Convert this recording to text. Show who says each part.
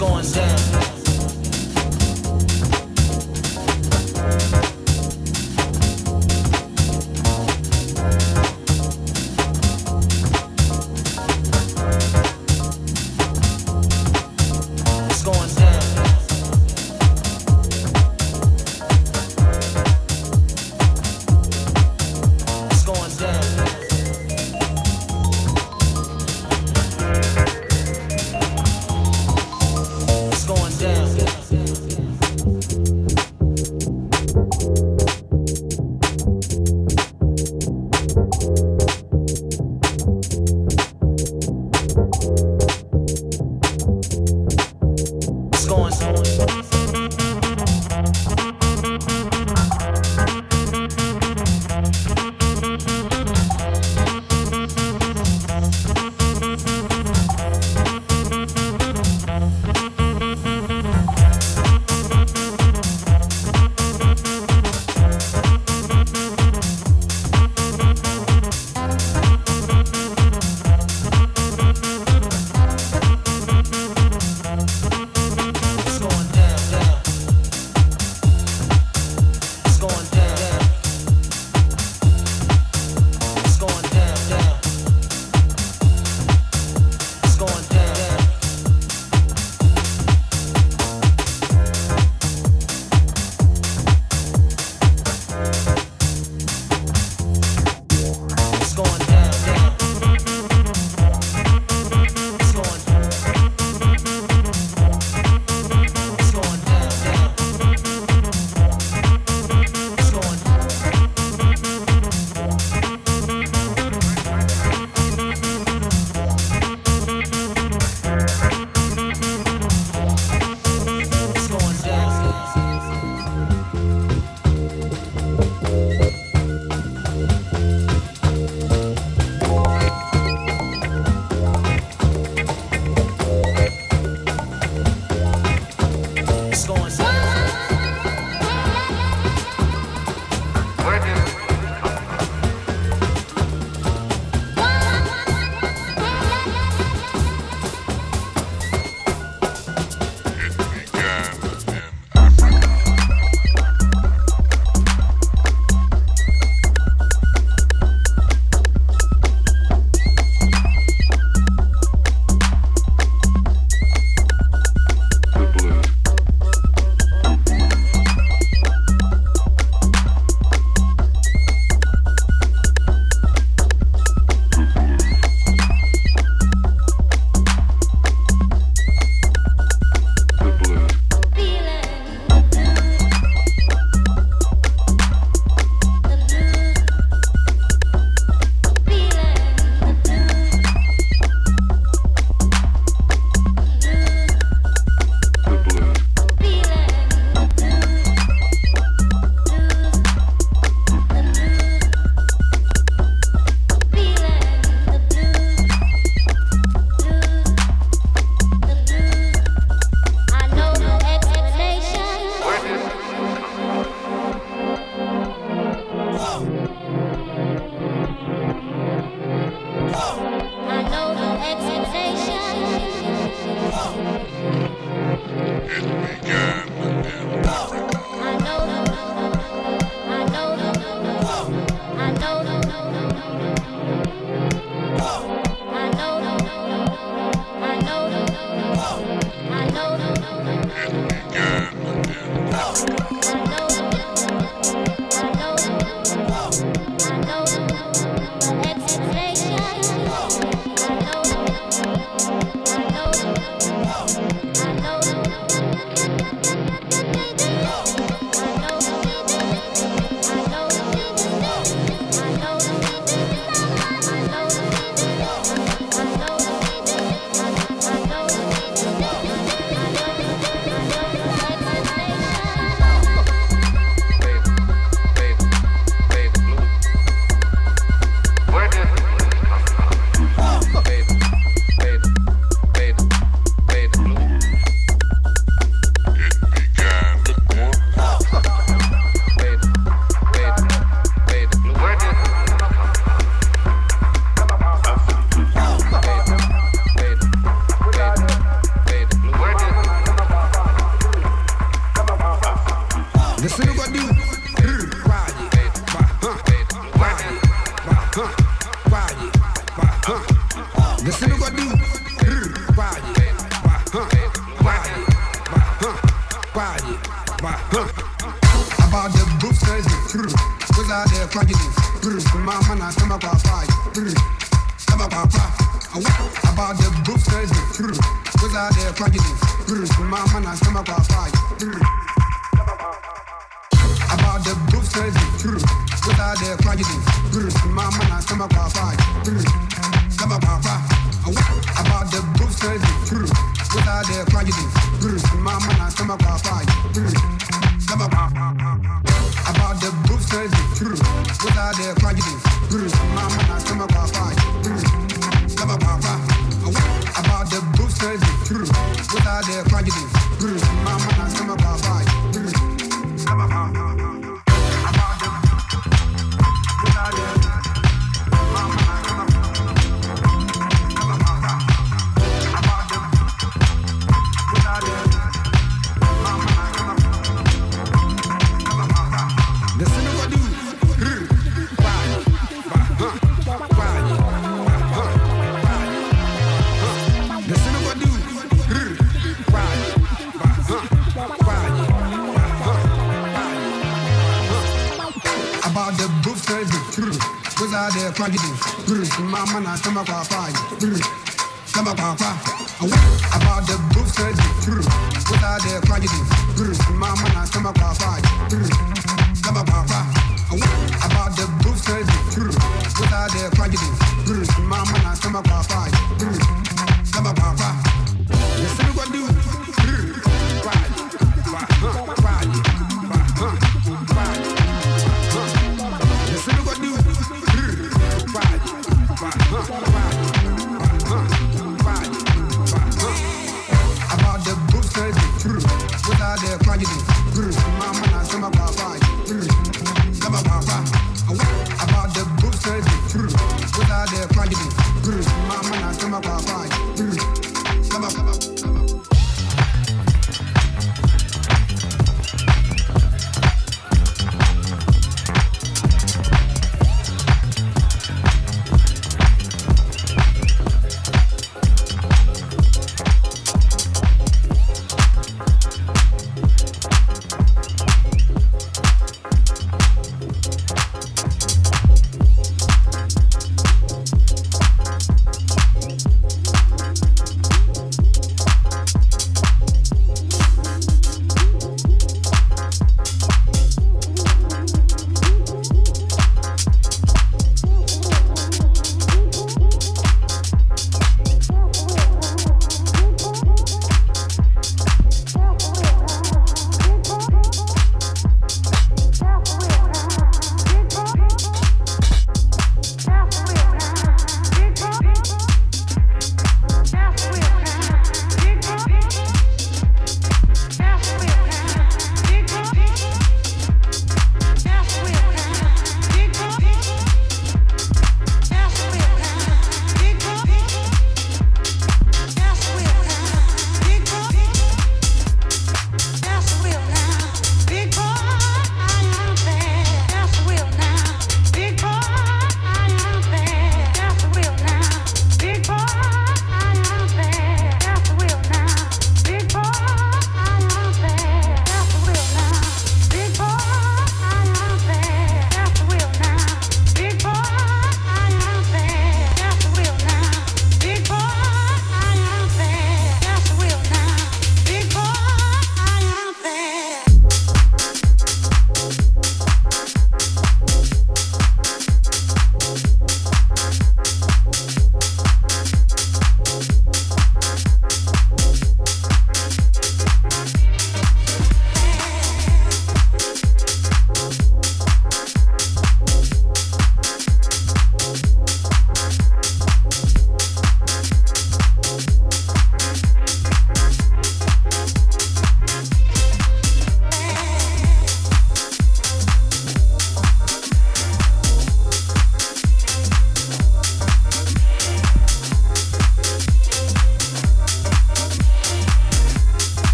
Speaker 1: Going
Speaker 2: kwagidi rurutuma mana sama a fight. ಆಗಿದೆ